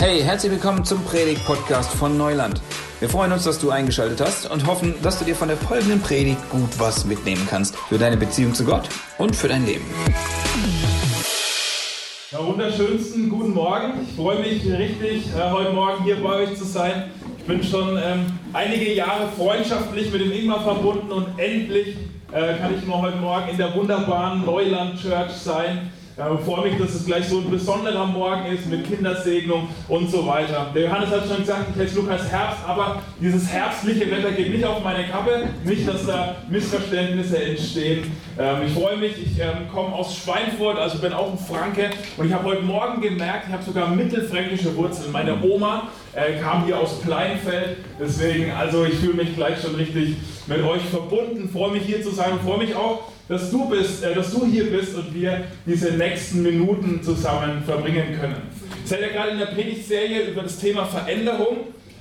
Hey, herzlich willkommen zum Predigt-Podcast von Neuland. Wir freuen uns, dass du eingeschaltet hast und hoffen, dass du dir von der folgenden Predigt gut was mitnehmen kannst für deine Beziehung zu Gott und für dein Leben. Ja, wunderschönsten guten Morgen. Ich freue mich richtig, äh, heute Morgen hier bei euch zu sein. Ich bin schon ähm, einige Jahre freundschaftlich mit dem Ingmar verbunden und endlich äh, kann ich mal heute Morgen in der wunderbaren Neuland Church sein. Ja, ich freue mich, dass es gleich so ein besonderer Morgen ist mit Kindersegnung und so weiter. Der Johannes hat schon gesagt, ich heiße Lukas Herbst, aber dieses herbstliche Wetter geht nicht auf meine Kappe. Nicht, dass da Missverständnisse entstehen. Ähm, ich freue mich, ich ähm, komme aus Schweinfurt, also bin auch ein Franke. Und ich habe heute Morgen gemerkt, ich habe sogar mittelfränkische Wurzeln. Meine Oma äh, kam hier aus Pleinfeld. Deswegen, also ich fühle mich gleich schon richtig mit euch verbunden. Freue mich hier zu sein und freue mich auch, dass du, bist, äh, dass du hier bist und wir diese nächsten Minuten zusammen verbringen können. Ich seid ja gerade in der Predigtserie über das Thema Veränderung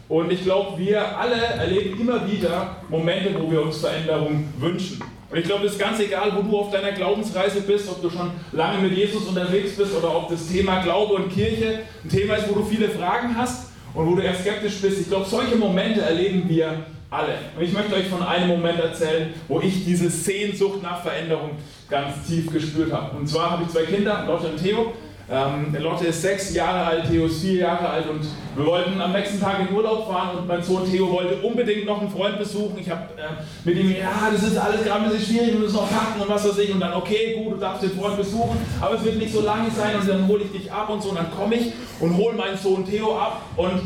und ich glaube, wir alle erleben immer wieder Momente, wo wir uns Veränderung wünschen. Und ich glaube, es ist ganz egal, wo du auf deiner Glaubensreise bist, ob du schon lange mit Jesus unterwegs bist oder ob das Thema Glaube und Kirche ein Thema ist, wo du viele Fragen hast und wo du eher skeptisch bist. Ich glaube, solche Momente erleben wir alle. Und ich möchte euch von einem Moment erzählen, wo ich diese Sehnsucht nach Veränderung ganz tief gespürt habe. Und zwar habe ich zwei Kinder, Lotte und Theo. Ähm, Lotte ist sechs Jahre alt, Theo ist vier Jahre alt und wir wollten am nächsten Tag in Urlaub fahren und mein Sohn Theo wollte unbedingt noch einen Freund besuchen. Ich habe äh, mit ihm, ja, das ist alles gerade ein bisschen schwierig, wir müssen noch packen und was weiß ich. Und dann, okay, gut, du darfst den Freund besuchen, aber es wird nicht so lange sein und dann hole ich dich ab und so. Und dann komme ich und hole meinen Sohn Theo ab und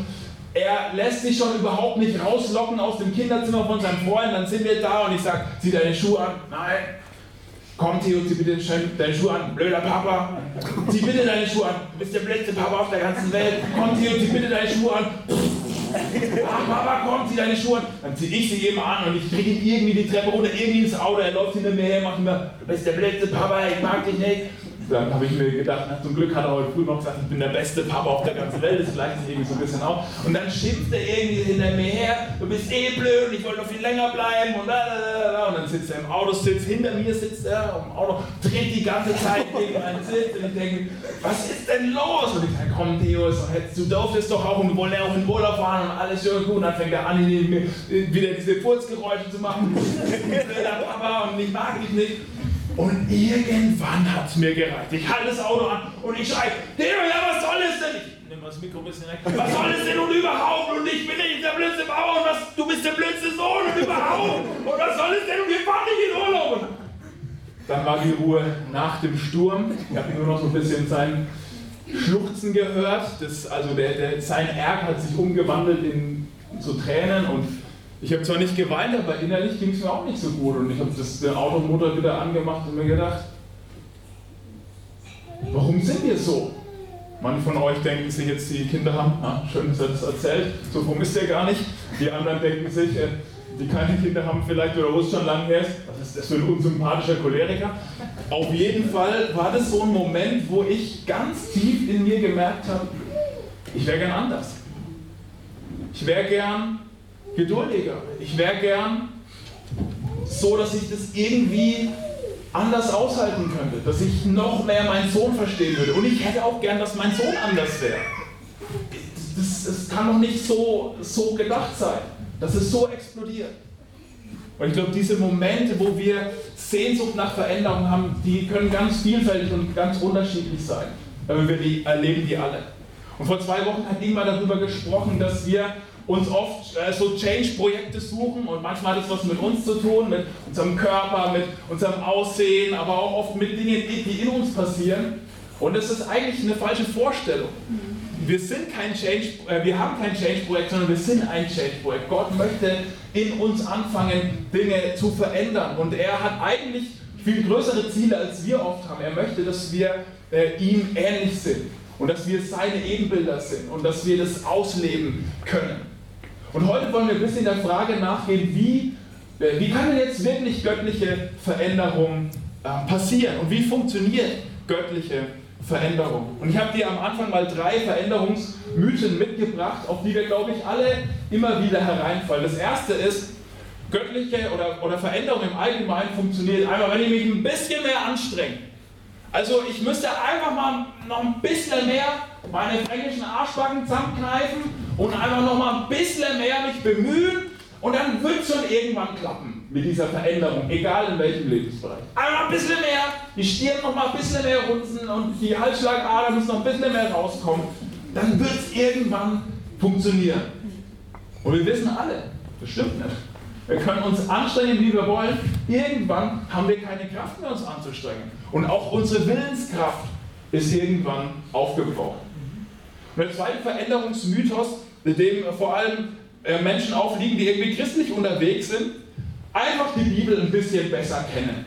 er lässt sich schon überhaupt nicht rauslocken aus dem Kinderzimmer von seinem Freund. Dann sind wir da und ich sage, zieh deine Schuhe an. Nein. Komm, Theo, zieh bitte deine Schuhe an. Blöder Papa. Zieh bitte deine Schuhe an. Du bist der blödste Papa auf der ganzen Welt. Komm, Theo, zieh bitte deine Schuhe an. Ah, Papa, komm, zieh deine Schuhe an. Dann zieh ich sie eben an und ich kriege ihn irgendwie die Treppe runter, irgendwie ins Auto. Er läuft hinter mir her, macht immer, du bist der blödste Papa, ich mag dich nicht. Dann habe ich mir gedacht, zum Glück hat er heute früh noch gesagt, ich bin der beste Papa auf der ganzen Welt, das gleicht sich irgendwie so ein bisschen auf. Und dann schimpft er irgendwie hinter mir her, du bist eh blöd und ich wollte noch viel länger bleiben und da, Und dann sitzt er im Auto, sitzt hinter mir, sitzt er im Auto, dreht die ganze Zeit gegen meinen Sitz und ich denke, was ist denn los? Und ich sage, komm Theo, du durftest doch auch und wir wollen ja auch in Urlaub fahren und alles schön gut. Und dann fängt er an, wieder diese Furzgeräusche zu machen. der Papa und ich mag dich nicht. Und irgendwann hat es mir gereicht. Ich halte das Auto an und ich schreie, ja, was soll es denn? Ich nehme das Mikro ein bisschen weg. Was soll es denn nun überhaupt? Und ich bin nicht der blödste Bauer und was, du bist der blödste Sohn und überhaupt. Und was soll es denn? Und wir fahren nicht in Urlaub. dann war die Ruhe nach dem Sturm. Ich habe nur noch so ein bisschen sein Schluchzen gehört. Das, also der, der, sein Ärger hat sich umgewandelt in so Tränen und ich habe zwar nicht geweint, aber innerlich ging es mir auch nicht so gut. Und ich habe den Automotor wieder angemacht und mir gedacht, warum sind wir so? Manche von euch denken sich jetzt, die Kinder haben, ah, schön, dass er das erzählt, so rum ist der gar nicht. Die anderen denken sich, äh, die keine Kinder haben vielleicht oder wo es schon lange her ist, was ist das für ein unsympathischer Choleriker? Auf jeden Fall war das so ein Moment, wo ich ganz tief in mir gemerkt habe, ich wäre gern anders. Ich wäre gern geduldiger. Ich wäre gern so, dass ich das irgendwie anders aushalten könnte, dass ich noch mehr meinen Sohn verstehen würde. Und ich hätte auch gern, dass mein Sohn anders wäre. Das, das kann doch nicht so, so gedacht sein, dass es so explodiert. Und ich glaube, diese Momente, wo wir Sehnsucht nach Veränderung haben, die können ganz vielfältig und ganz unterschiedlich sein. Aber wir die, erleben die alle. Und vor zwei Wochen hat Ingmar darüber gesprochen, dass wir uns oft äh, so Change-Projekte suchen und manchmal hat es was mit uns zu tun, mit unserem Körper, mit unserem Aussehen, aber auch oft mit Dingen, die in uns passieren. Und es ist eigentlich eine falsche Vorstellung. Wir sind kein Change, äh, wir haben kein Change-Projekt, sondern wir sind ein Change-Projekt. Gott möchte in uns anfangen, Dinge zu verändern. Und er hat eigentlich viel größere Ziele, als wir oft haben. Er möchte, dass wir äh, ihm ähnlich sind und dass wir seine Ebenbilder sind und dass wir das ausleben können. Und heute wollen wir ein bisschen der Frage nachgehen, wie, äh, wie kann denn jetzt wirklich göttliche Veränderung äh, passieren und wie funktioniert göttliche Veränderung? Und ich habe dir am Anfang mal drei Veränderungsmythen mitgebracht, auf die wir, glaube ich, alle immer wieder hereinfallen. Das erste ist, göttliche oder, oder Veränderung im Allgemeinen funktioniert einmal, wenn ich mich ein bisschen mehr anstrenge. Also ich müsste einfach mal noch ein bisschen mehr meine fränkischen Arschbacken zusammenkneifen und einfach noch mal ein bisschen mehr mich bemühen und dann wird es schon irgendwann klappen mit dieser Veränderung, egal in welchem Lebensbereich. Einfach ein bisschen mehr, die Stirn noch mal ein bisschen mehr runzen und die Halsschlagader müssen noch ein bisschen mehr rauskommen. Dann wird es irgendwann funktionieren. Und wir wissen alle, das stimmt nicht. Wir können uns anstrengen, wie wir wollen. Irgendwann haben wir keine Kraft mehr, uns anzustrengen. Und auch unsere Willenskraft ist irgendwann aufgebraucht. Der zweite Veränderungsmythos, dem vor allem äh, Menschen aufliegen, die irgendwie christlich unterwegs sind, einfach die Bibel ein bisschen besser kennen.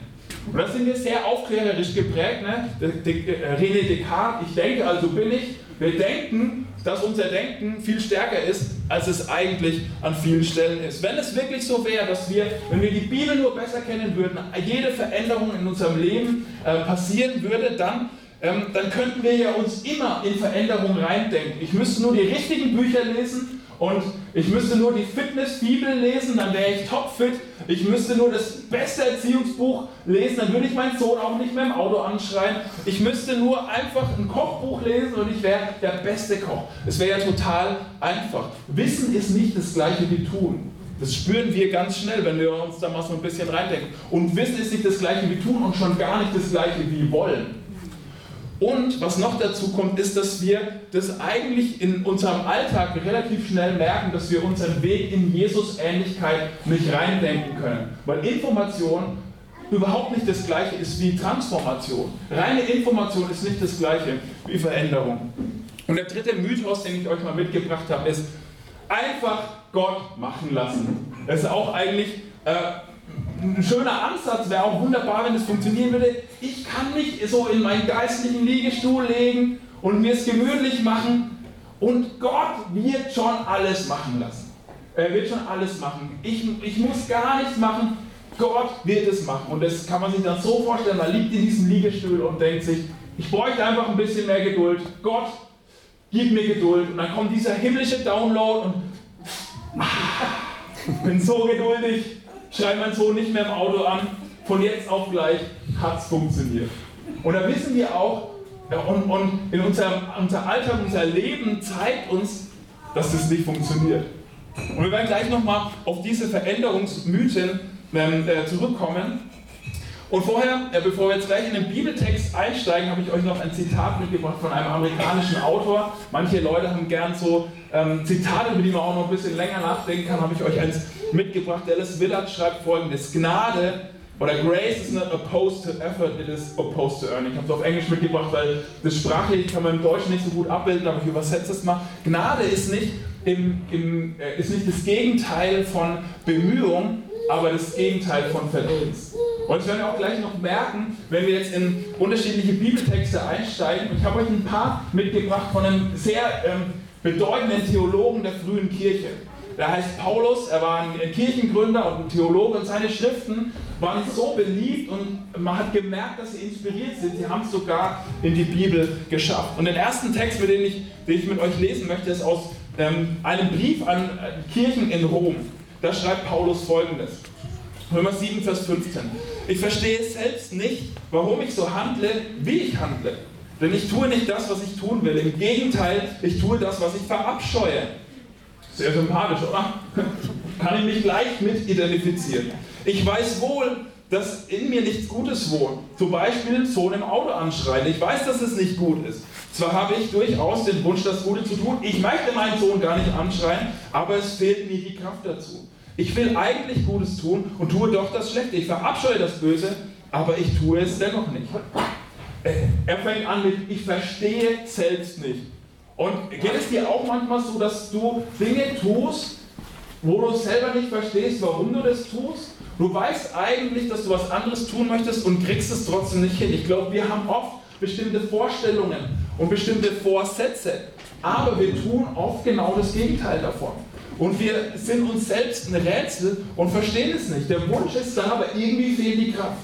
Und das sind wir sehr aufklärerisch geprägt. Ne? Äh, René Descartes, ich denke, also bin ich. Wir denken, dass unser Denken viel stärker ist, als es eigentlich an vielen Stellen ist. Wenn es wirklich so wäre, dass wir, wenn wir die Bibel nur besser kennen würden, jede Veränderung in unserem Leben äh, passieren würde, dann, ähm, dann könnten wir ja uns immer in Veränderungen reindenken. Ich müsste nur die richtigen Bücher lesen und ich müsste nur die Fitness-Bibel lesen, dann wäre ich topfit. Ich müsste nur das beste Erziehungsbuch lesen, dann würde ich meinen Sohn auch nicht mehr im Auto anschreien. Ich müsste nur einfach ein Kochbuch lesen und ich wäre der beste Koch. Es wäre ja total einfach. Wissen ist nicht das gleiche wie tun. Das spüren wir ganz schnell, wenn wir uns da mal so ein bisschen reindenken. Und Wissen ist nicht das gleiche wie tun und schon gar nicht das gleiche wie wollen. Und was noch dazu kommt, ist, dass wir das eigentlich in unserem Alltag relativ schnell merken, dass wir unseren Weg in Jesus-Ähnlichkeit nicht reindenken können. Weil Information überhaupt nicht das gleiche ist wie Transformation. Reine Information ist nicht das gleiche wie Veränderung. Und der dritte Mythos, den ich euch mal mitgebracht habe, ist einfach Gott machen lassen. Das ist auch eigentlich äh, ein schöner Ansatz, wäre auch wunderbar, wenn es funktionieren würde. Ich kann mich so in meinen geistlichen Liegestuhl legen und mir es gemütlich machen und Gott wird schon alles machen lassen. Er wird schon alles machen. Ich, ich muss gar nichts machen. Gott wird es machen. Und das kann man sich dann so vorstellen, man liegt in diesem Liegestuhl und denkt sich, ich bräuchte einfach ein bisschen mehr Geduld. Gott, gib mir Geduld. Und dann kommt dieser himmlische Download und ich bin so geduldig schreibt mein Sohn nicht mehr im Auto an, von jetzt auf gleich hat es funktioniert. Und da wissen wir auch, und, und in unserem, unser Alltag, unser Leben zeigt uns, dass das nicht funktioniert. Und wir werden gleich nochmal auf diese Veränderungsmythen ähm, äh, zurückkommen. Und vorher, äh, bevor wir jetzt gleich in den Bibeltext einsteigen, habe ich euch noch ein Zitat mitgebracht von einem amerikanischen Autor. Manche Leute haben gern so ähm, Zitate, über die man auch noch ein bisschen länger nachdenken kann, habe ich euch eins mitgebracht. Dallas Willard schreibt folgendes: Gnade oder Grace is not opposed to effort, it is opposed to earning. Ich habe es auf Englisch mitgebracht, weil das sprachlich kann man im Deutschen nicht so gut abbilden, aber ich übersetze es mal. Gnade ist nicht, im, im, äh, ist nicht das Gegenteil von Bemühung, aber das Gegenteil von Verdienst. Und das werden wir auch gleich noch merken, wenn wir jetzt in unterschiedliche Bibeltexte einsteigen. Ich habe euch ein paar mitgebracht von einem sehr ähm, bedeutenden Theologen der frühen Kirche. Der heißt Paulus, er war ein Kirchengründer und ein Theologe und seine Schriften waren so beliebt und man hat gemerkt, dass sie inspiriert sind. Sie haben es sogar in die Bibel geschafft. Und den ersten Text, den ich, den ich mit euch lesen möchte, ist aus ähm, einem Brief an äh, Kirchen in Rom. Da schreibt Paulus folgendes. Römer 7, Vers 15. Ich verstehe selbst nicht, warum ich so handle, wie ich handle. Denn ich tue nicht das, was ich tun will. Im Gegenteil, ich tue das, was ich verabscheue. Sehr sympathisch, oder? Kann ich mich gleich mit identifizieren. Ich weiß wohl, dass in mir nichts Gutes wohnt. Zum Beispiel den Sohn im Auto anschreien. Ich weiß, dass es nicht gut ist. Zwar habe ich durchaus den Wunsch, das Gute zu tun. Ich möchte meinen Sohn gar nicht anschreien, aber es fehlt mir die Kraft dazu. Ich will eigentlich Gutes tun und tue doch das Schlechte. Ich verabscheue das Böse, aber ich tue es dennoch nicht. Äh, er fängt an mit, ich verstehe selbst nicht. Und geht es dir auch manchmal so, dass du Dinge tust, wo du selber nicht verstehst, warum du das tust? Du weißt eigentlich, dass du was anderes tun möchtest und kriegst es trotzdem nicht hin. Ich glaube, wir haben oft bestimmte Vorstellungen und bestimmte Vorsätze, aber wir tun oft genau das Gegenteil davon. Und wir sind uns selbst ein Rätsel und verstehen es nicht. Der Wunsch ist da, aber irgendwie fehlt die Kraft.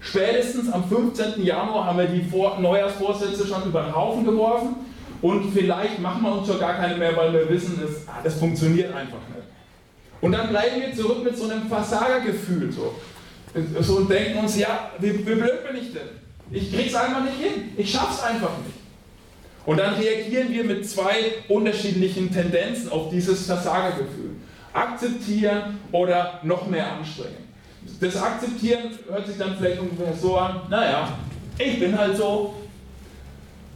Spätestens am 15. Januar haben wir die Vor Neujahrsvorsätze schon über den Haufen geworfen und vielleicht machen wir uns schon gar keine mehr, weil wir wissen, das, ah, das funktioniert einfach nicht. Und dann bleiben wir zurück mit so einem Versagergefühl so. so und denken uns, ja, wie, wie blöd bin ich denn? ich krieg's einfach nicht hin. Ich schaff's einfach nicht. Und dann reagieren wir mit zwei unterschiedlichen Tendenzen auf dieses Versagergefühl. Akzeptieren oder noch mehr anstrengen. Das Akzeptieren hört sich dann vielleicht ungefähr so an, naja, ich bin halt so,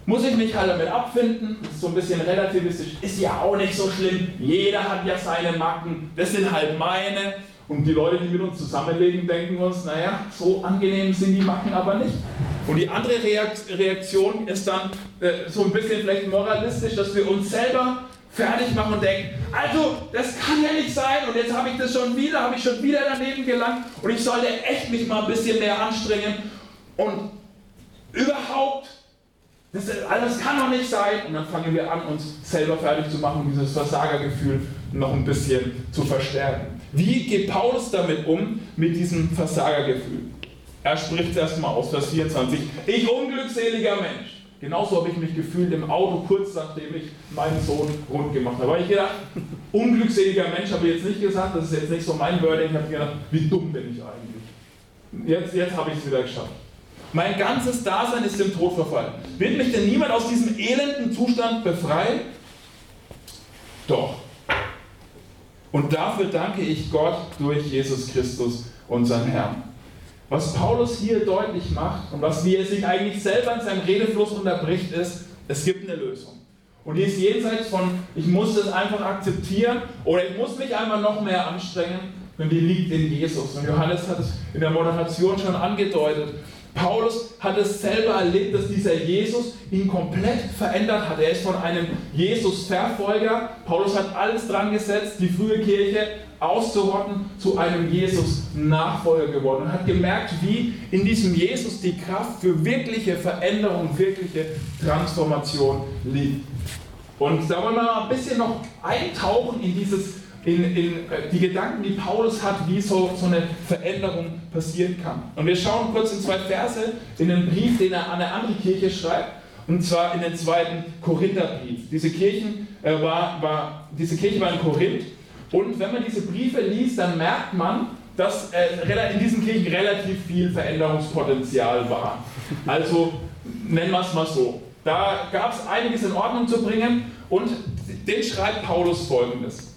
muss ich mich halt damit abfinden, ist so ein bisschen relativistisch, ist ja auch nicht so schlimm, jeder hat ja seine Macken, das sind halt meine. Und die Leute, die mit uns zusammenleben, denken uns, naja, so angenehm sind die Macken aber nicht. Und die andere Reaktion ist dann äh, so ein bisschen vielleicht moralistisch, dass wir uns selber fertig machen und denken, also das kann ja nicht sein. Und jetzt habe ich das schon wieder, habe ich schon wieder daneben gelangt. Und ich sollte echt mich mal ein bisschen mehr anstrengen. Und überhaupt das, alles kann doch nicht sein. Und dann fangen wir an, uns selber fertig zu machen, dieses Versagergefühl noch ein bisschen zu verstärken. Wie geht Paulus damit um, mit diesem Versagergefühl? Er spricht es erstmal aus, Vers 24. Ich unglückseliger Mensch. Genauso habe ich mich gefühlt im Auto, kurz nachdem ich meinen Sohn rund gemacht habe. Aber ich gedacht, unglückseliger Mensch habe ich jetzt nicht gesagt, das ist jetzt nicht so mein Wording. Ich habe gedacht, wie dumm bin ich eigentlich? Jetzt, jetzt habe ich es wieder geschafft. Mein ganzes Dasein ist dem Tod verfallen. Wird mich denn niemand aus diesem elenden Zustand befreien? Doch. Und dafür danke ich Gott durch Jesus Christus, unseren Herrn. Was Paulus hier deutlich macht und was wie er sich eigentlich selber in seinem Redefluss unterbricht, ist, es gibt eine Lösung. Und die ist jenseits von, ich muss das einfach akzeptieren oder ich muss mich einmal noch mehr anstrengen, denn die liegt in Jesus. Und Johannes hat es in der Moderation schon angedeutet. Paulus hat es selber erlebt, dass dieser Jesus ihn komplett verändert hat. Er ist von einem Jesus-Verfolger. Paulus hat alles dran gesetzt, die frühe Kirche auszurotten, zu einem Jesus-Nachfolger geworden und hat gemerkt, wie in diesem Jesus die Kraft für wirkliche Veränderung, wirkliche Transformation liegt. Und da wollen wir mal ein bisschen noch eintauchen in dieses in, in äh, die Gedanken, die Paulus hat, wie so, so eine Veränderung passieren kann. Und wir schauen kurz in zwei Verse in den Brief, den er an eine andere Kirche schreibt, und zwar in den zweiten Korintherbrief. Diese, Kirchen, äh, war, war, diese Kirche war in Korinth und wenn man diese Briefe liest, dann merkt man, dass äh, in diesen Kirchen relativ viel Veränderungspotenzial war. Also nennen wir es mal so. Da gab es einiges in Ordnung zu bringen und den schreibt Paulus folgendes.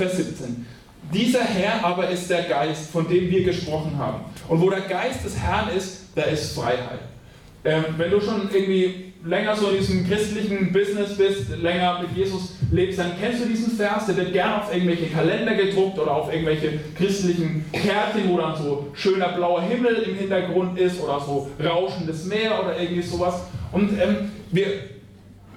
Vers 17. Dieser Herr aber ist der Geist, von dem wir gesprochen haben. Und wo der Geist des Herrn ist, da ist Freiheit. Ähm, wenn du schon irgendwie länger so in diesem christlichen Business bist, länger mit Jesus lebst, dann kennst du diesen Vers, der wird gerne auf irgendwelche Kalender gedruckt oder auf irgendwelche christlichen Kärtchen, wo dann so schöner blauer Himmel im Hintergrund ist oder so rauschendes Meer oder irgendwie sowas. Und ähm, wir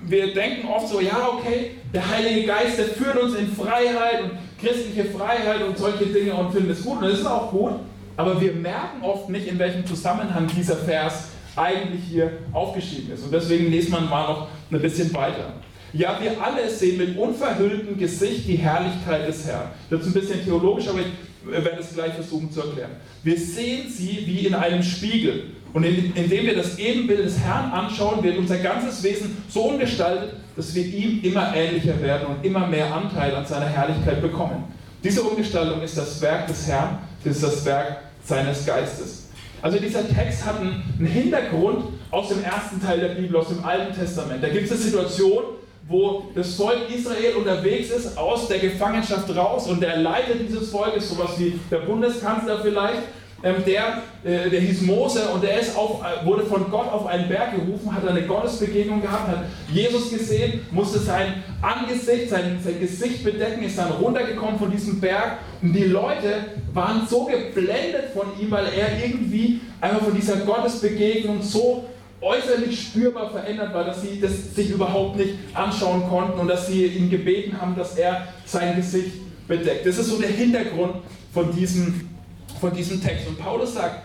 wir denken oft so, ja, okay, der Heilige Geist, der führt uns in Freiheit und christliche Freiheit und solche Dinge und finden es gut. Und das ist auch gut, aber wir merken oft nicht, in welchem Zusammenhang dieser Vers eigentlich hier aufgeschrieben ist. Und deswegen lesen wir mal noch ein bisschen weiter. Ja, wir alle sehen mit unverhülltem Gesicht die Herrlichkeit des Herrn. Das ist ein bisschen theologisch, aber ich werde es gleich versuchen zu erklären. Wir sehen sie wie in einem Spiegel. Und indem wir das Ebenbild des Herrn anschauen, wird unser ganzes Wesen so umgestaltet, dass wir ihm immer ähnlicher werden und immer mehr Anteil an seiner Herrlichkeit bekommen. Diese Umgestaltung ist das Werk des Herrn, das ist das Werk seines Geistes. Also dieser Text hat einen Hintergrund aus dem ersten Teil der Bibel, aus dem Alten Testament. Da gibt es eine Situation, wo das Volk Israel unterwegs ist, aus der Gefangenschaft raus. Und der Leiter dieses Volkes, sowas wie der Bundeskanzler vielleicht, ähm, der, äh, der hieß Mose und der ist auf, äh, wurde von Gott auf einen Berg gerufen, hat eine Gottesbegegnung gehabt, hat Jesus gesehen, musste sein Angesicht, sein, sein Gesicht bedecken, ist dann runtergekommen von diesem Berg. Und die Leute waren so geblendet von ihm, weil er irgendwie einfach von dieser Gottesbegegnung so äußerlich spürbar verändert war, dass sie das sich überhaupt nicht anschauen konnten und dass sie ihn gebeten haben, dass er sein Gesicht bedeckt. Das ist so der Hintergrund von diesem von diesem Text. Und Paulus sagt,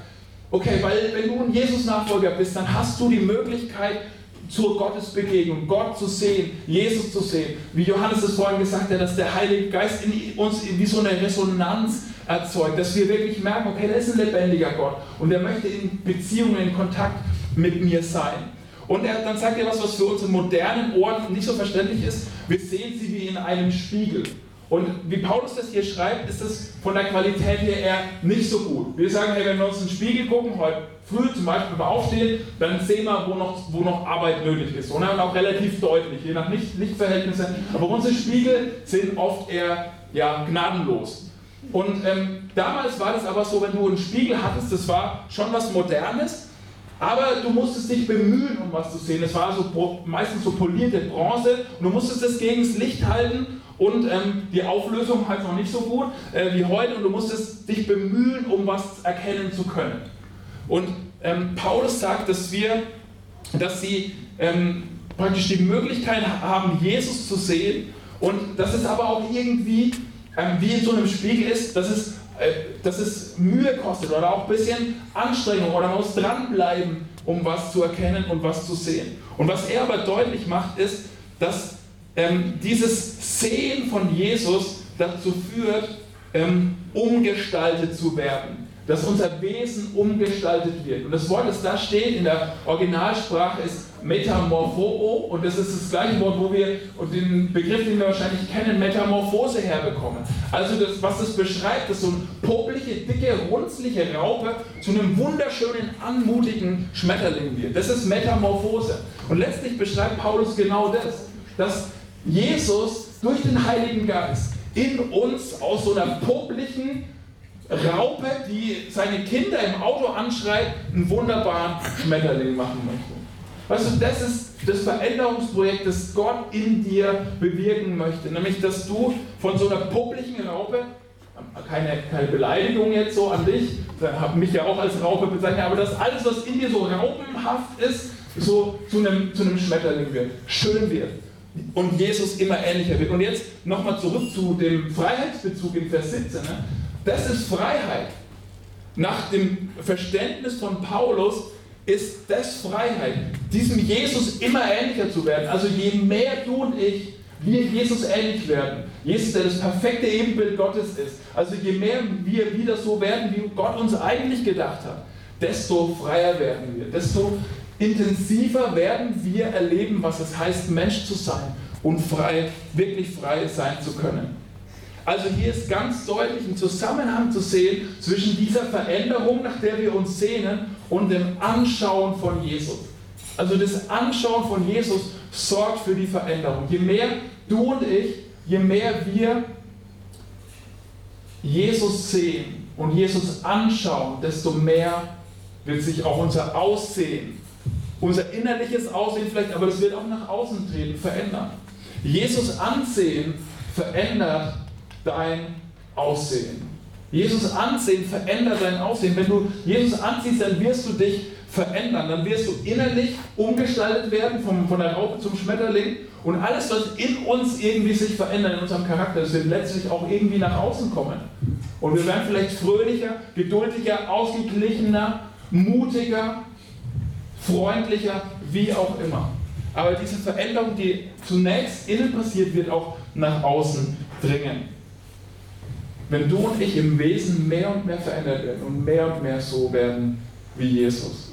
okay, weil wenn du ein Jesus-Nachfolger bist, dann hast du die Möglichkeit, zur Gottesbegegnung, Gott zu sehen, Jesus zu sehen. Wie Johannes es vorhin gesagt hat, dass der Heilige Geist in uns wie so eine Resonanz erzeugt, dass wir wirklich merken, okay, da ist ein lebendiger Gott und er möchte in Beziehungen, in Kontakt mit mir sein. Und er, dann sagt er was, was für unsere modernen Ohren nicht so verständlich ist. Wir sehen sie wie in einem Spiegel. Und wie Paulus das hier schreibt, ist es von der Qualität her eher nicht so gut. Wir sagen, hey, wenn wir uns in den Spiegel gucken, heute früh zum Beispiel beim Aufstehen, dann sehen wir, wo noch, wo noch Arbeit nötig ist. Und auch relativ deutlich, je nach Licht, Lichtverhältnissen. Aber unsere Spiegel sind oft eher ja, gnadenlos. Und ähm, damals war das aber so, wenn du einen Spiegel hattest, das war schon was Modernes, aber du musstest dich bemühen, um was zu sehen. Es war so meistens so polierte Bronze und du musstest es gegen das Licht halten und ähm, die Auflösung halt noch nicht so gut äh, wie heute und du musstest dich bemühen, um was erkennen zu können. Und ähm, Paulus sagt, dass wir, dass sie ähm, praktisch die Möglichkeit haben, Jesus zu sehen und dass es aber auch irgendwie ähm, wie in so einem Spiegel ist, dass es, dass es Mühe kostet oder auch ein bisschen Anstrengung oder man muss dranbleiben, um was zu erkennen und was zu sehen. Und was er aber deutlich macht, ist, dass ähm, dieses Sehen von Jesus dazu führt, ähm, umgestaltet zu werden. Dass unser Wesen umgestaltet wird. Und das Wort, das da steht in der Originalsprache, ist Metamorpho und das ist das gleiche Wort, wo wir und den Begriff, den wir wahrscheinlich kennen, Metamorphose herbekommen. Also das, was das beschreibt, ist so eine poplige, dicke, runzliche Raupe zu einem wunderschönen, anmutigen Schmetterling wird. Das ist Metamorphose. Und letztlich beschreibt Paulus genau das, dass Jesus durch den Heiligen Geist in uns aus so einer poplichen Raupe, die seine Kinder im Auto anschreit, einen wunderbaren Schmetterling machen möchte. Weißt du, das ist das Veränderungsprojekt, das Gott in dir bewirken möchte. Nämlich, dass du von so einer poplichen Raupe, keine, keine Beleidigung jetzt so an dich, habe mich ja auch als Raupe bezeichnet, aber dass alles, was in dir so raupenhaft ist, so zu einem, zu einem Schmetterling wird, schön wird und Jesus immer ähnlicher wird. Und jetzt nochmal zurück zu dem Freiheitsbezug in Vers 17. Ne? Das ist Freiheit. Nach dem Verständnis von Paulus ist das Freiheit, diesem Jesus immer ähnlicher zu werden. Also je mehr du und ich wir Jesus ähnlich werden, Jesus, der das perfekte Ebenbild Gottes ist, also je mehr wir wieder so werden, wie Gott uns eigentlich gedacht hat, desto freier werden wir, desto intensiver werden wir erleben, was es heißt, Mensch zu sein und frei, wirklich frei sein zu können. Also hier ist ganz deutlich ein Zusammenhang zu sehen zwischen dieser Veränderung, nach der wir uns sehnen, und dem Anschauen von Jesus. Also das Anschauen von Jesus sorgt für die Veränderung. Je mehr du und ich, je mehr wir Jesus sehen und Jesus anschauen, desto mehr wird sich auch unser Aussehen unser innerliches Aussehen vielleicht, aber das wird auch nach außen treten, verändern. Jesus ansehen verändert dein Aussehen. Jesus ansehen verändert dein Aussehen. Wenn du Jesus anziehst, dann wirst du dich verändern. Dann wirst du innerlich umgestaltet werden, vom, von der Raupe zum Schmetterling. Und alles, was in uns irgendwie sich verändert, in unserem Charakter, das wird letztlich auch irgendwie nach außen kommen. Und wir werden vielleicht fröhlicher, geduldiger, ausgeglichener, mutiger, freundlicher, wie auch immer. Aber diese Veränderung, die zunächst innen passiert, wird auch nach außen dringen. Wenn du und ich im Wesen mehr und mehr verändert werden und mehr und mehr so werden wie Jesus.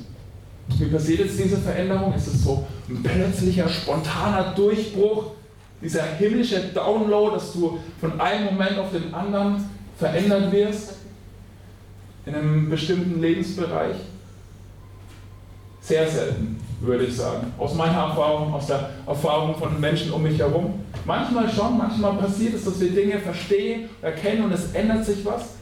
Wie passiert jetzt diese Veränderung? Ist es so ein plötzlicher, spontaner Durchbruch, dieser himmlische Download, dass du von einem Moment auf den anderen verändert wirst in einem bestimmten Lebensbereich? Sehr selten, würde ich sagen. Aus meiner Erfahrung, aus der Erfahrung von Menschen um mich herum. Manchmal schon, manchmal passiert es, dass wir Dinge verstehen, erkennen und es ändert sich was.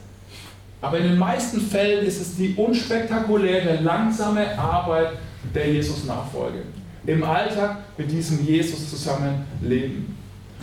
Aber in den meisten Fällen ist es die unspektakuläre, langsame Arbeit der Jesus-Nachfolge. Im Alltag mit diesem Jesus zusammenleben.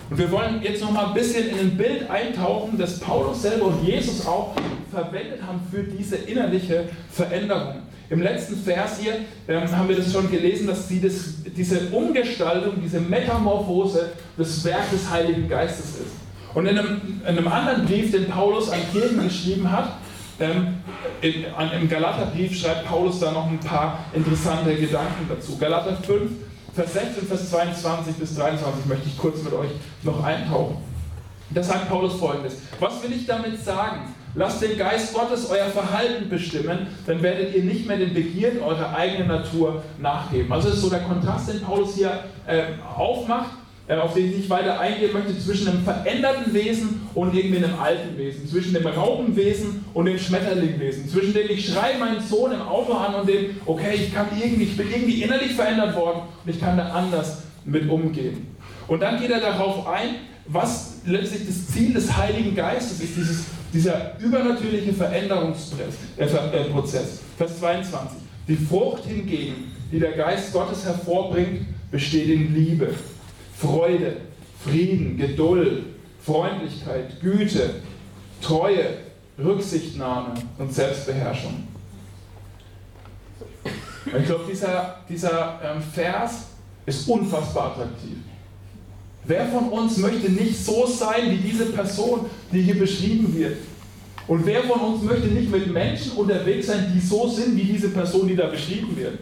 Und wir wollen jetzt noch mal ein bisschen in ein Bild eintauchen, das Paulus selber und Jesus auch verwendet haben für diese innerliche Veränderung. Im letzten Vers hier ähm, haben wir das schon gelesen, dass sie das, diese Umgestaltung, diese Metamorphose das Werk des Heiligen Geistes ist. Und in einem, in einem anderen Brief, den Paulus an Kirchen geschrieben hat, ähm, in, an, im Galaterbrief schreibt Paulus da noch ein paar interessante Gedanken dazu. Galater 5, Vers 16, Vers 22 bis 23 möchte ich kurz mit euch noch eintauchen. Da sagt Paulus folgendes. Was will ich damit sagen? Lasst den Geist Gottes euer Verhalten bestimmen, dann werdet ihr nicht mehr den Begierden eurer eigenen Natur nachgeben. Also ist so der Kontrast, den Paulus hier äh, aufmacht. äh, auf den ich nicht weiter eingehen möchte, zwischen einem veränderten Wesen und irgendwie einem alten Wesen, zwischen dem Raupenwesen und dem Schmetterlingwesen, zwischen dem ich schreie meinen Sohn im Auto an und dem, okay, ich kann irgendwie, ich bin irgendwie innerlich verändert worden und ich kann da anders mit umgehen. Und dann geht er darauf ein, was letztlich das Ziel des Heiligen Geistes ist, dieses, dieser übernatürliche Veränderungsprozess. Äh, Vers 22. Die Frucht hingegen, die der Geist Gottes hervorbringt, besteht in Liebe, Freude, Frieden, Geduld, Freundlichkeit, Güte, Treue, Rücksichtnahme und Selbstbeherrschung. Ich glaube, dieser, dieser ähm, Vers ist unfassbar attraktiv. Wer von uns möchte nicht so sein wie diese Person, die hier beschrieben wird? Und wer von uns möchte nicht mit Menschen unterwegs sein, die so sind wie diese Person, die da beschrieben wird?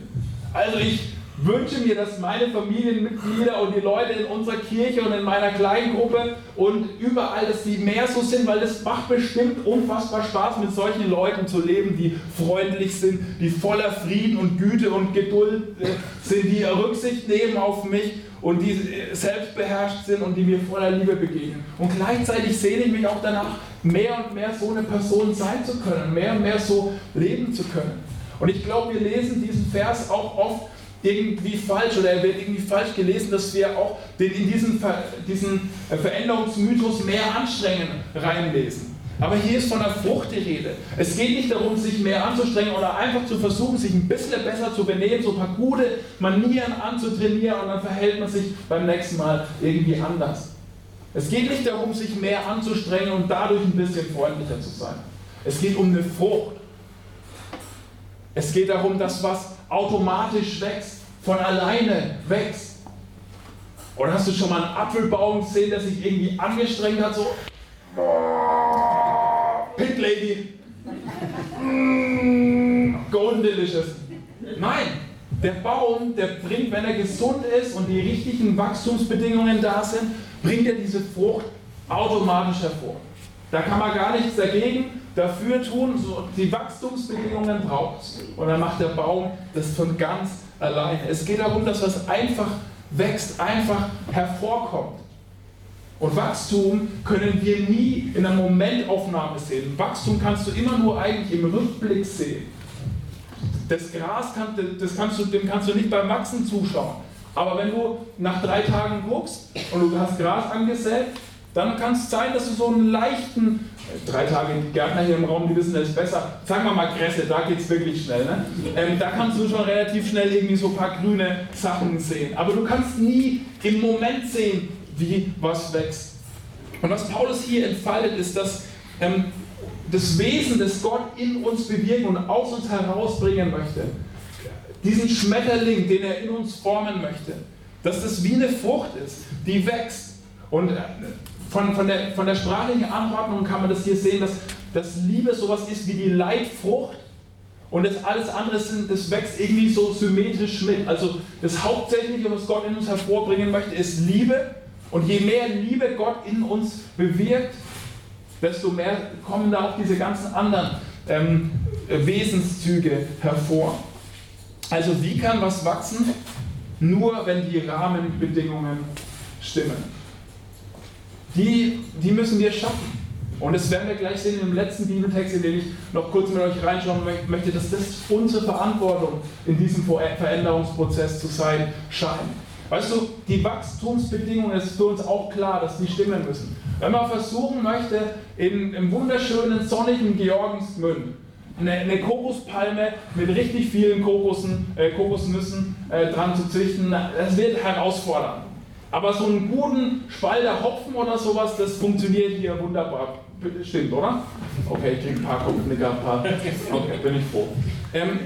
Also ich wünsche mir, dass meine Familienmitglieder und die Leute in unserer Kirche und in meiner Kleingruppe und überall, dass die mehr so sind, weil es macht bestimmt unfassbar Spaß, mit solchen Leuten zu leben, die freundlich sind, die voller Frieden und Güte und Geduld äh, sind, die Rücksicht nehmen auf mich und die äh, selbstbeherrscht sind und die mir voller Liebe begegnen. Und gleichzeitig sehne ich mich auch danach, mehr und mehr so eine Person sein zu können, mehr und mehr so leben zu können. Und ich glaube, wir lesen diesen Vers auch oft irgendwie falsch oder er wird irgendwie falsch gelesen, dass wir auch den, in diesen, diesen äh, Veränderungsmythos mehr anstrengen reinlesen. Aber hier ist von der Frucht die Rede. Es geht nicht darum, sich mehr anzustrengen oder einfach zu versuchen, sich ein bisschen besser zu benehmen, so ein paar gute Manieren anzutrainieren und dann verhält man sich beim nächsten Mal irgendwie anders. Es geht nicht darum, sich mehr anzustrengen und dadurch ein bisschen freundlicher zu sein. Es geht um eine Frucht. Es geht darum, dass was automatisch wächst, von alleine wächst. Oder hast du schon mal einen Apfelbaum gesehen, der sich irgendwie angestrengt hat, so Pit Lady, mm, Golden Delicious. Nein, der Baum, der bringt, wenn er gesund ist und die richtigen Wachstumsbedingungen da sind, bringt er diese Frucht automatisch hervor. Da kann man gar nichts dagegen dafür tun, so die Wachstumsbedingungen braucht Und dann macht der Baum das von ganz alleine. Es geht darum, dass was einfach wächst, einfach hervorkommt. Und Wachstum können wir nie in einer Momentaufnahme sehen. Wachstum kannst du immer nur eigentlich im Rückblick sehen. Das Gras, kann, das kannst du, dem kannst du nicht beim Wachsen zuschauen. Aber wenn du nach drei Tagen guckst und du hast Gras angesät, dann kann es sein, dass du so einen leichten, drei Tage Gärtner hier im Raum, die wissen das besser, sagen wir mal Kresse, da geht es wirklich schnell. Ne? Ähm, da kannst du schon relativ schnell irgendwie so ein paar grüne Sachen sehen. Aber du kannst nie im Moment sehen, wie was wächst. Und was Paulus hier entfaltet, ist, dass ähm, das Wesen, das Gott in uns bewirken und aus uns herausbringen möchte, diesen Schmetterling, den er in uns formen möchte, dass das wie eine Frucht ist, die wächst. Und äh, von, von, der, von der sprachlichen Anordnung kann man das hier sehen, dass, dass Liebe sowas ist wie die Leitfrucht und das alles andere sind, das wächst irgendwie so symmetrisch mit. Also das Hauptsächliche, was Gott in uns hervorbringen möchte, ist Liebe. Und je mehr Liebe Gott in uns bewirkt, desto mehr kommen da auch diese ganzen anderen ähm, Wesenszüge hervor. Also wie kann was wachsen? Nur wenn die Rahmenbedingungen stimmen die, die müssen wir schaffen. Und das werden wir gleich sehen im letzten Bibeltext, in den ich noch kurz mit euch reinschauen möchte, dass das unsere Verantwortung in diesem Veränderungsprozess zu sein scheint. Weißt du, die Wachstumsbedingungen ist für uns auch klar, dass die stimmen müssen. Wenn man versuchen möchte, in, im wunderschönen sonnigen Georgensmünd eine, eine Kokospalme mit richtig vielen Kokosen, äh, Kokosnüssen äh, dran zu züchten, das wird herausfordernd. Aber so einen guten Spalter Hopfen oder sowas, das funktioniert hier wunderbar. Stimmt, oder? Okay, ich kriege ein paar Kopfnicker, ein paar. Okay, bin ich froh. Ähm,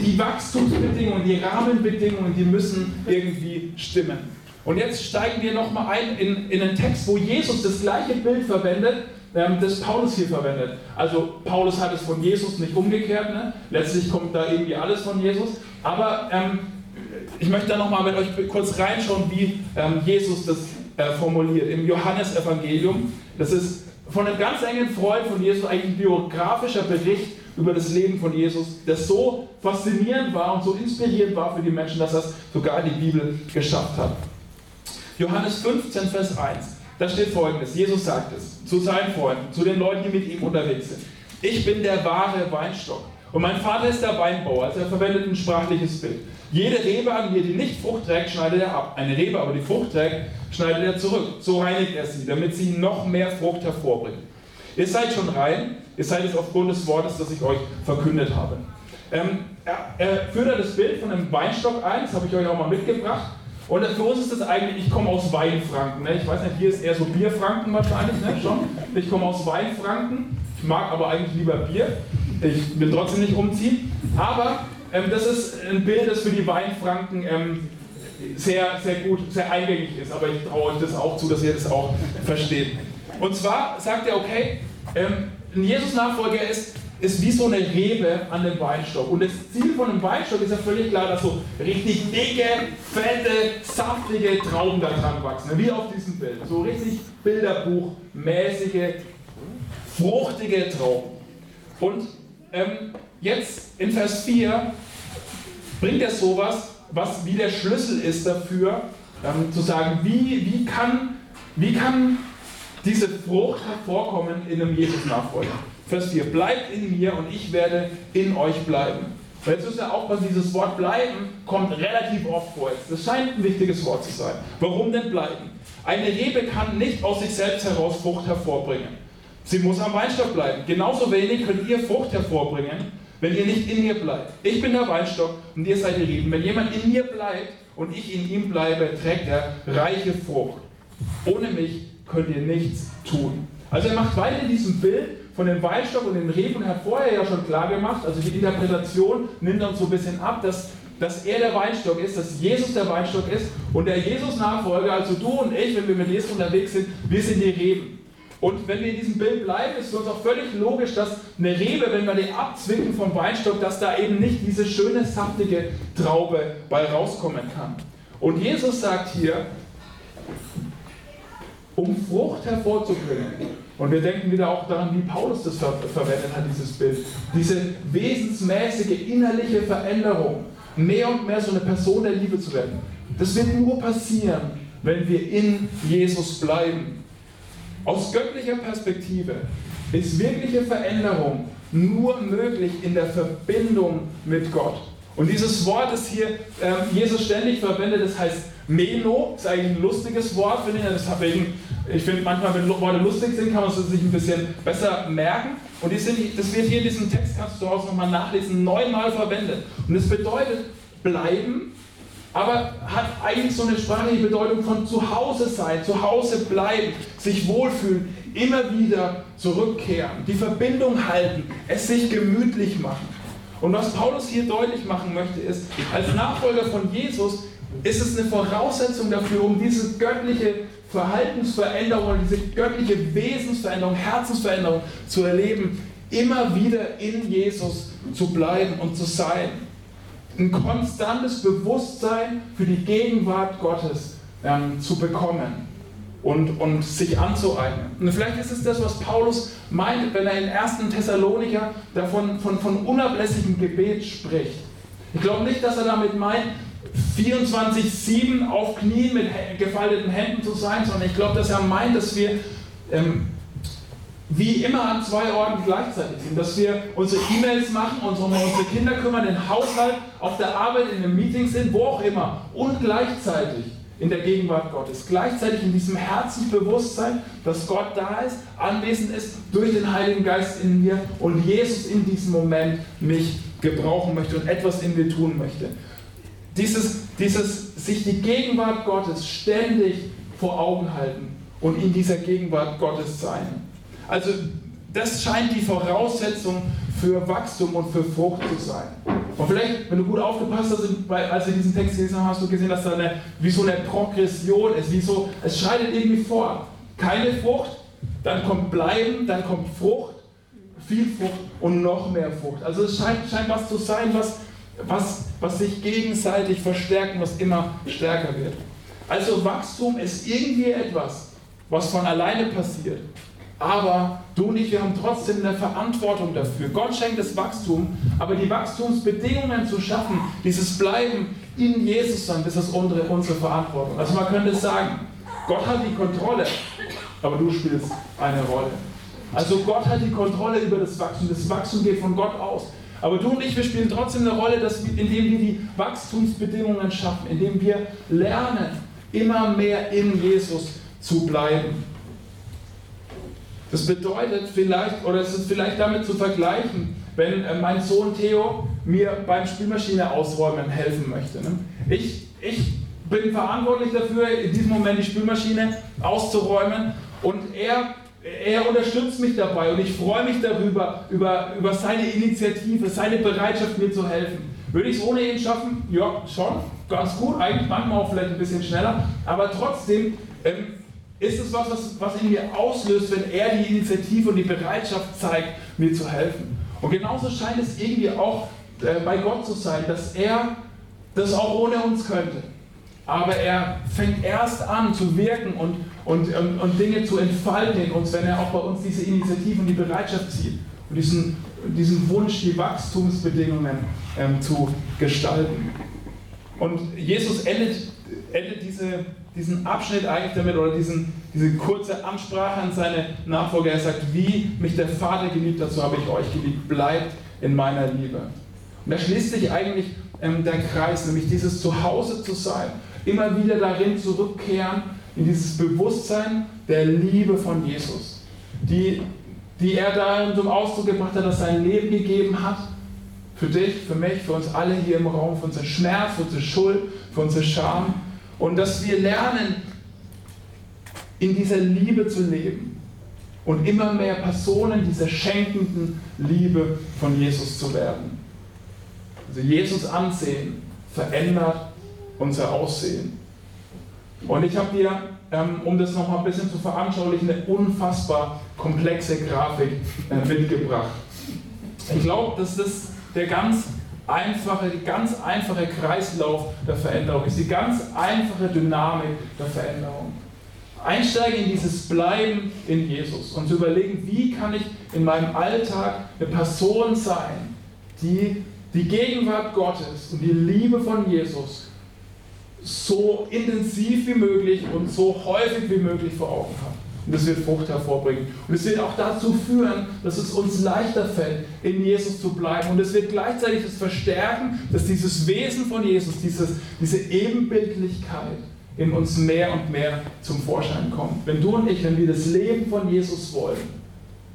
die Wachstumsbedingungen, die Rahmenbedingungen, die müssen irgendwie stimmen. Und jetzt steigen wir nochmal ein in, in einen Text, wo Jesus das gleiche Bild verwendet, ähm, das Paulus hier verwendet. Also Paulus hat es von Jesus nicht umgekehrt, ne? letztlich kommt da irgendwie alles von Jesus. Aber ähm, ich möchte da nochmal mit euch kurz reinschauen, wie ähm, Jesus das äh, formuliert. Im Johannesevangelium, das ist von einem ganz engen Freund von Jesus eigentlich ein biografischer Bericht über das Leben von Jesus, das so faszinierend war und so inspirierend war für die Menschen, dass es sogar die Bibel geschafft hat. Johannes 15, Vers 1. Da steht folgendes: Jesus sagt es zu seinen Freunden, zu den Leuten, die mit ihm unterwegs sind. Ich bin der wahre Weinstock und mein Vater ist der Weinbauer. Also er verwendet ein sprachliches Bild. Jede Rebe an mir, die nicht Frucht trägt, schneidet er ab. Eine Rebe aber, die Frucht trägt, schneidet er zurück. So reinigt er sie, damit sie noch mehr Frucht hervorbringt. Ihr seid schon rein, ihr seid es aufgrund des Wortes, das ich euch verkündet habe. Ähm, er, er führt das Bild von einem Weinstock ein, das habe ich euch auch mal mitgebracht. Und für uns ist das eigentlich, ich komme aus Weinfranken. Ne? Ich weiß nicht, hier ist eher so Bierfranken wahrscheinlich, ne? schon. Ich komme aus Weinfranken, ich mag aber eigentlich lieber Bier. Ich will trotzdem nicht umziehen. Aber das ist ein Bild, das für die Weinfranken ähm, sehr, sehr gut, sehr eingängig ist. Aber ich traue euch das auch zu, dass ihr das auch versteht. Und zwar sagt er, okay, ähm, ein Jesus-Nachfolger ist, ist wie so eine Rebe an dem Weinstock. Und das Ziel von einem Weinstock ist ja völlig klar, dass so richtig dicke, fette, saftige Trauben da dran wachsen. Wie auf diesem Bild. So richtig Bilderbuchmäßige, fruchtige Trauben. Und ähm, jetzt in Vers 4 bringt er sowas, was wie der Schlüssel ist dafür, ähm, zu sagen, wie, wie, kann, wie kann diese Frucht hervorkommen in einem Jesus-Nachfolger. Vers 4, bleibt in mir und ich werde in euch bleiben. Weil jetzt müsst ihr aufpassen, dieses Wort bleiben kommt relativ oft vor. Das scheint ein wichtiges Wort zu sein. Warum denn bleiben? Eine Rebe kann nicht aus sich selbst heraus Frucht hervorbringen. Sie muss am Weinstock bleiben. Genauso wenig könnt ihr Frucht hervorbringen, wenn ihr nicht in mir bleibt. Ich bin der Weinstock und ihr seid die Reben. Wenn jemand in mir bleibt und ich in ihm bleibe, trägt er reiche Frucht. Ohne mich könnt ihr nichts tun. Also er macht weiter in diesem Bild von dem Weinstock und den Reben. Er hat vorher ja schon klar gemacht, also die Interpretation nimmt uns so ein bisschen ab, dass, dass er der Weinstock ist, dass Jesus der Weinstock ist und der Jesus-Nachfolger, also du und ich, wenn wir mit Jesus unterwegs sind, wir sind die Reben. Und wenn wir in diesem Bild bleiben, ist es uns auch völlig logisch, dass eine Rebe, wenn wir die abzwicken vom Weinstock, dass da eben nicht diese schöne, saftige Traube bei rauskommen kann. Und Jesus sagt hier, um Frucht hervorzubringen, und wir denken wieder auch daran, wie Paulus das ver verwendet hat, dieses Bild, diese wesensmäßige innerliche Veränderung, mehr und mehr so eine Person der Liebe zu werden. Das wird nur passieren, wenn wir in Jesus bleiben. Aus göttlicher Perspektive ist wirkliche Veränderung nur möglich in der Verbindung mit Gott. Und dieses Wort, das hier ähm, Jesus ständig verwendet, das heißt Meno, ist eigentlich ein lustiges Wort, finde ich. Ich finde manchmal, wenn Worte lustig sind, kann man es sich ein bisschen besser merken. Und sind, das wird hier in diesem Text, kannst du Hause nochmal nachlesen, neunmal verwendet. Und es bedeutet bleiben, aber hat eigentlich so eine sprachliche Bedeutung von zu Hause sein, zu Hause bleiben, sich wohlfühlen, immer wieder zurückkehren, die Verbindung halten, es sich gemütlich machen. Und was Paulus hier deutlich machen möchte, ist, als Nachfolger von Jesus ist es eine Voraussetzung dafür, um diese göttliche Verhaltensveränderung, diese göttliche Wesensveränderung, Herzensveränderung zu erleben, immer wieder in Jesus zu bleiben und zu sein ein konstantes Bewusstsein für die Gegenwart Gottes ähm, zu bekommen und, und sich anzueignen. Und vielleicht ist es das, was Paulus meint, wenn er in 1. Thessaloniker davon von, von unablässigem Gebet spricht. Ich glaube nicht, dass er damit meint, 24-7 auf Knien mit gefalteten Händen zu sein, sondern ich glaube, dass er meint, dass wir ähm, wie immer an zwei Orten gleichzeitig sind. Dass wir unsere E-Mails machen, uns um unsere Kinder kümmern, den Haushalt, auf der Arbeit, in einem Meeting sind, wo auch immer. Und gleichzeitig in der Gegenwart Gottes. Gleichzeitig in diesem Herzensbewusstsein, dass Gott da ist, anwesend ist durch den Heiligen Geist in mir und Jesus in diesem Moment mich gebrauchen möchte und etwas in mir tun möchte. Dieses, dieses sich die Gegenwart Gottes ständig vor Augen halten und in dieser Gegenwart Gottes sein. Also das scheint die Voraussetzung für Wachstum und für Frucht zu sein. Und vielleicht, wenn du gut aufgepasst hast, als wir diesen Text gelesen haben, hast du gesehen, dass da eine, wie so eine Progression ist, wie so, es schreitet irgendwie vor. Keine Frucht, dann kommt Bleiben, dann kommt Frucht, viel Frucht und noch mehr Frucht. Also es scheint, scheint was zu sein, was, was, was sich gegenseitig verstärkt und was immer stärker wird. Also Wachstum ist irgendwie etwas, was von alleine passiert. Aber du und ich, wir haben trotzdem eine Verantwortung dafür. Gott schenkt das Wachstum, aber die Wachstumsbedingungen zu schaffen, dieses Bleiben in Jesus sein, das ist unsere, unsere Verantwortung. Also man könnte sagen, Gott hat die Kontrolle, aber du spielst eine Rolle. Also Gott hat die Kontrolle über das Wachstum. Das Wachstum geht von Gott aus. Aber du und ich, wir spielen trotzdem eine Rolle, dass, indem wir die Wachstumsbedingungen schaffen, indem wir lernen, immer mehr in Jesus zu bleiben. Das bedeutet vielleicht, oder es ist vielleicht damit zu vergleichen, wenn äh, mein Sohn Theo mir beim Spülmaschine ausräumen helfen möchte. Ne? Ich, ich bin verantwortlich dafür, in diesem Moment die Spülmaschine auszuräumen und er, er unterstützt mich dabei und ich freue mich darüber, über, über seine Initiative, seine Bereitschaft, mir zu helfen. Würde ich es ohne ihn schaffen? Ja, schon, ganz gut, eigentlich manchmal auch vielleicht ein bisschen schneller, aber trotzdem ähm, ist es was, was, was in mir auslöst, wenn er die Initiative und die Bereitschaft zeigt, mir zu helfen. Und genauso scheint es irgendwie auch äh, bei Gott zu sein, dass er das auch ohne uns könnte. Aber er fängt erst an zu wirken und, und, und, und Dinge zu entfalten in uns, wenn er auch bei uns diese Initiative und die Bereitschaft zieht und diesen, diesen Wunsch, die Wachstumsbedingungen ähm, zu gestalten. Und Jesus endet, endet diese diesen Abschnitt eigentlich damit oder diesen, diese kurze Ansprache an seine Nachfolger. Er sagt, wie mich der Vater geliebt hat, so habe ich euch geliebt. Bleibt in meiner Liebe. Und da schließt sich eigentlich ähm, der Kreis, nämlich dieses Zuhause zu sein. Immer wieder darin zurückkehren, in dieses Bewusstsein der Liebe von Jesus. Die, die er da zum Ausdruck gebracht hat, dass sein Leben gegeben hat. Für dich, für mich, für uns alle hier im Raum, für unseren Schmerz, für unsere Schuld, für unsere Scham und dass wir lernen, in dieser Liebe zu leben und immer mehr Personen dieser schenkenden Liebe von Jesus zu werden. Also Jesus ansehen verändert unser Aussehen. Und ich habe dir, ähm, um das nochmal ein bisschen zu veranschaulichen, eine unfassbar komplexe Grafik äh, mitgebracht. Ich glaube, dass das der ganz einfache, die ganz einfache Kreislauf der Veränderung ist, die ganz einfache Dynamik der Veränderung. Einsteigen in dieses Bleiben in Jesus und zu überlegen, wie kann ich in meinem Alltag eine Person sein, die die Gegenwart Gottes und die Liebe von Jesus so intensiv wie möglich und so häufig wie möglich vor Augen hat. Und das wird Frucht hervorbringen. Und es wird auch dazu führen, dass es uns leichter fällt, in Jesus zu bleiben. Und es wird gleichzeitig das verstärken, dass dieses Wesen von Jesus, dieses, diese Ebenbildlichkeit in uns mehr und mehr zum Vorschein kommt. Wenn du und ich, wenn wir das Leben von Jesus wollen,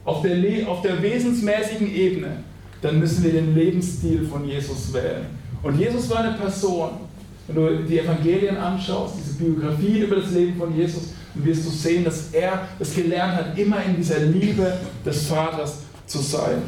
auf der, auf der wesensmäßigen Ebene, dann müssen wir den Lebensstil von Jesus wählen. Und Jesus war eine Person, wenn du die Evangelien anschaust, diese Biografie über das Leben von Jesus, dann wirst du sehen, dass er es gelernt hat, immer in dieser Liebe des Vaters zu sein.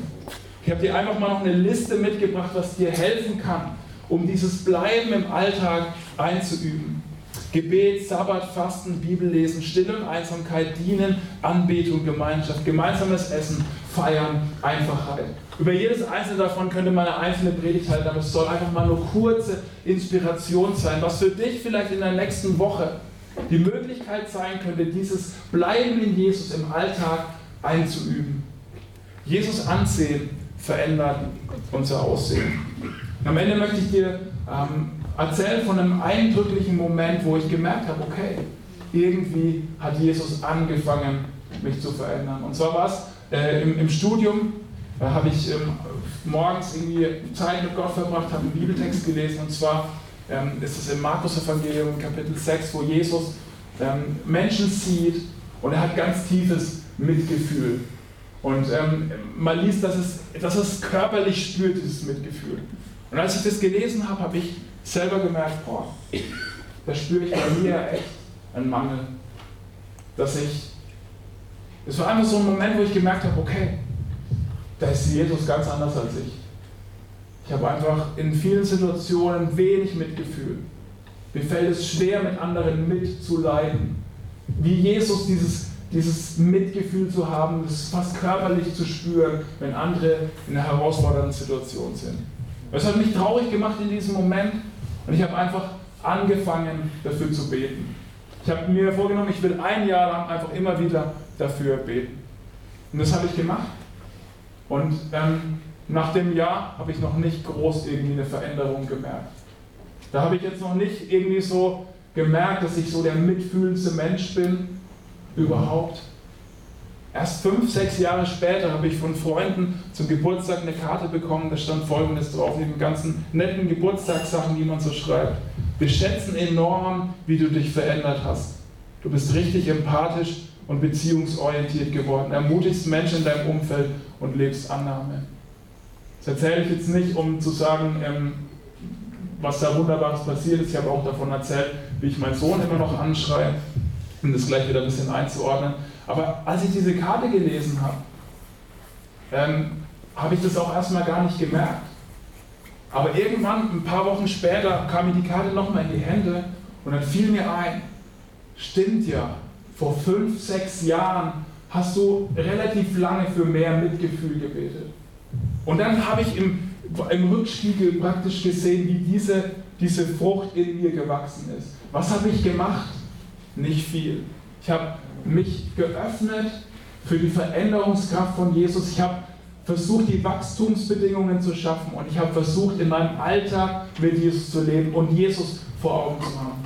Ich habe dir einfach mal noch eine Liste mitgebracht, was dir helfen kann, um dieses Bleiben im Alltag einzuüben. Gebet, Sabbat, Fasten, Bibellesen, Stille und Einsamkeit, Dienen, Anbetung, Gemeinschaft, gemeinsames Essen, Feiern, Einfachheit. Über jedes einzelne davon könnte man eine einzelne Predigt halten, aber es soll einfach mal eine kurze Inspiration sein, was für dich vielleicht in der nächsten Woche die Möglichkeit sein könnte, dieses Bleiben in Jesus im Alltag einzuüben. Jesus ansehen verändert unser Aussehen. Am Ende möchte ich dir ähm, erzählen von einem eindrücklichen Moment, wo ich gemerkt habe, okay, irgendwie hat Jesus angefangen, mich zu verändern. Und zwar war es äh, im, im, Studium, da habe ich ähm, morgens irgendwie Zeit mit Gott verbracht, habe einen Bibeltext gelesen und zwar ähm, ist es im Markus-Evangelium, Kapitel 6, wo Jesus ähm, Menschen sieht und er hat ganz tiefes Mitgefühl. Und ähm, man liest, dass es, dass es körperlich spürt, dieses Mitgefühl. Und als ich das gelesen habe, habe ich selber gemerkt, boah, da spüre ich bei mir echt einen Mangel. Dass ich, es war einfach so ein Moment, wo ich gemerkt habe, okay, da ist Jesus ganz anders als ich. Ich habe einfach in vielen Situationen wenig Mitgefühl. Mir fällt es schwer, mit anderen mitzuleiden. Wie Jesus dieses, dieses Mitgefühl zu haben, das fast körperlich zu spüren, wenn andere in einer herausfordernden Situation sind. Das hat mich traurig gemacht in diesem Moment und ich habe einfach angefangen, dafür zu beten. Ich habe mir vorgenommen, ich will ein Jahr lang einfach immer wieder dafür beten. Und das habe ich gemacht. Und ähm, nach dem Jahr habe ich noch nicht groß irgendwie eine Veränderung gemerkt. Da habe ich jetzt noch nicht irgendwie so gemerkt, dass ich so der mitfühlendste Mensch bin. Überhaupt. Erst fünf, sechs Jahre später habe ich von Freunden zum Geburtstag eine Karte bekommen, da stand folgendes drauf, neben ganzen netten Geburtstagssachen, die man so schreibt. Wir schätzen enorm, wie du dich verändert hast. Du bist richtig empathisch und beziehungsorientiert geworden, ermutigst Menschen in deinem Umfeld und lebst Annahme. Das erzähle ich jetzt nicht, um zu sagen, ähm, was da Wunderbares passiert ist. Ich habe auch davon erzählt, wie ich meinen Sohn immer noch anschreie, um das gleich wieder ein bisschen einzuordnen. Aber als ich diese Karte gelesen habe, ähm, habe ich das auch erstmal gar nicht gemerkt. Aber irgendwann, ein paar Wochen später, kam mir die Karte nochmal in die Hände und dann fiel mir ein, stimmt ja, vor fünf, sechs Jahren hast du relativ lange für mehr Mitgefühl gebetet. Und dann habe ich im, im Rückspiegel praktisch gesehen, wie diese, diese Frucht in mir gewachsen ist. Was habe ich gemacht? Nicht viel. Ich habe mich geöffnet für die Veränderungskraft von Jesus. Ich habe versucht, die Wachstumsbedingungen zu schaffen und ich habe versucht, in meinem Alltag mit Jesus zu leben und Jesus vor Augen zu haben.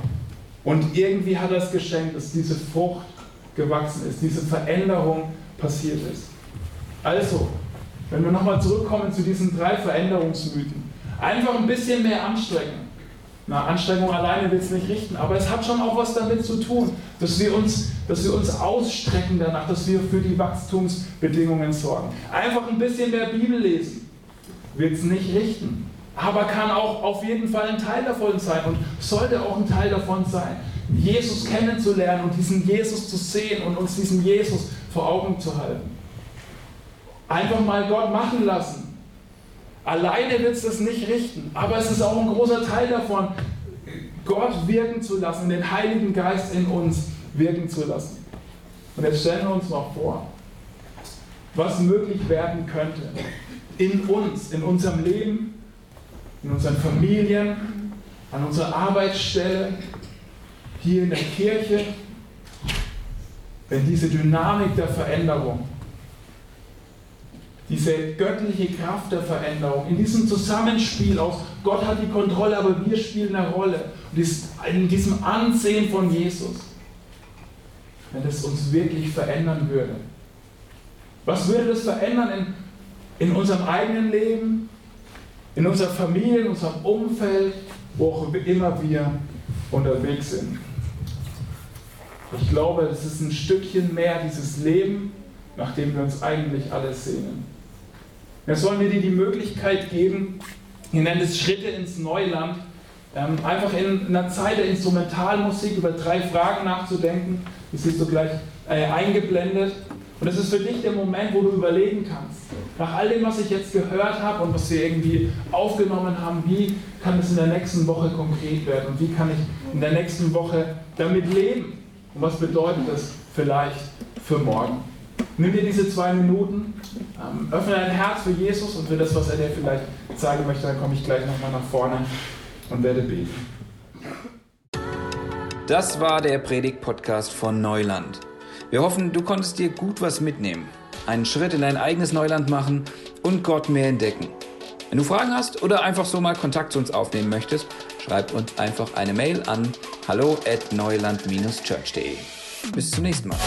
Und irgendwie hat er es geschenkt, dass diese Frucht gewachsen ist, diese Veränderung passiert ist. Also, wenn wir nochmal zurückkommen zu diesen drei Veränderungsmythen, einfach ein bisschen mehr anstrengen. Na, Anstrengung alleine will es nicht richten, aber es hat schon auch was damit zu tun, dass wir, uns, dass wir uns ausstrecken danach, dass wir für die Wachstumsbedingungen sorgen. Einfach ein bisschen mehr Bibel lesen wird es nicht richten, aber kann auch auf jeden Fall ein Teil davon sein und sollte auch ein Teil davon sein, Jesus kennenzulernen und diesen Jesus zu sehen und uns diesen Jesus vor Augen zu halten. Einfach mal Gott machen lassen Alleine wird es das nicht richten, aber es ist auch ein großer Teil davon, Gott wirken zu lassen, den Heiligen Geist in uns wirken zu lassen. Und jetzt stellen wir uns mal vor, was möglich werden könnte in uns, in unserem Leben, in unseren Familien, an unserer Arbeitsstelle, hier in der Kirche, wenn diese Dynamik der Veränderung diese göttliche Kraft der Veränderung, in diesem Zusammenspiel aus Gott hat die Kontrolle, aber wir spielen eine Rolle. In diesem Ansehen von Jesus, wenn es uns wirklich verändern würde. Was würde das verändern in, in unserem eigenen Leben, in unserer Familie, in unserem Umfeld, wo auch immer wir unterwegs sind? Ich glaube, das ist ein Stückchen mehr dieses Leben, nach dem wir uns eigentlich alle sehnen. Er soll mir dir die Möglichkeit geben, wir nennen es Schritte ins Neuland, ähm, einfach in einer Zeit der Instrumentalmusik über drei Fragen nachzudenken. Die siehst du gleich äh, eingeblendet. Und es ist für dich der Moment, wo du überlegen kannst, nach all dem, was ich jetzt gehört habe und was wir irgendwie aufgenommen haben, wie kann es in der nächsten Woche konkret werden und wie kann ich in der nächsten Woche damit leben? Und was bedeutet das vielleicht für morgen? Nimm dir diese zwei Minuten, ähm, öffne dein Herz für Jesus und für das, was er dir vielleicht zeigen möchte. Dann komme ich gleich nochmal nach vorne und werde beten. Das war der Predigt-Podcast von Neuland. Wir hoffen, du konntest dir gut was mitnehmen, einen Schritt in dein eigenes Neuland machen und Gott mehr entdecken. Wenn du Fragen hast oder einfach so mal Kontakt zu uns aufnehmen möchtest, schreib uns einfach eine Mail an hallo at neuland-church.de. Bis zum nächsten Mal.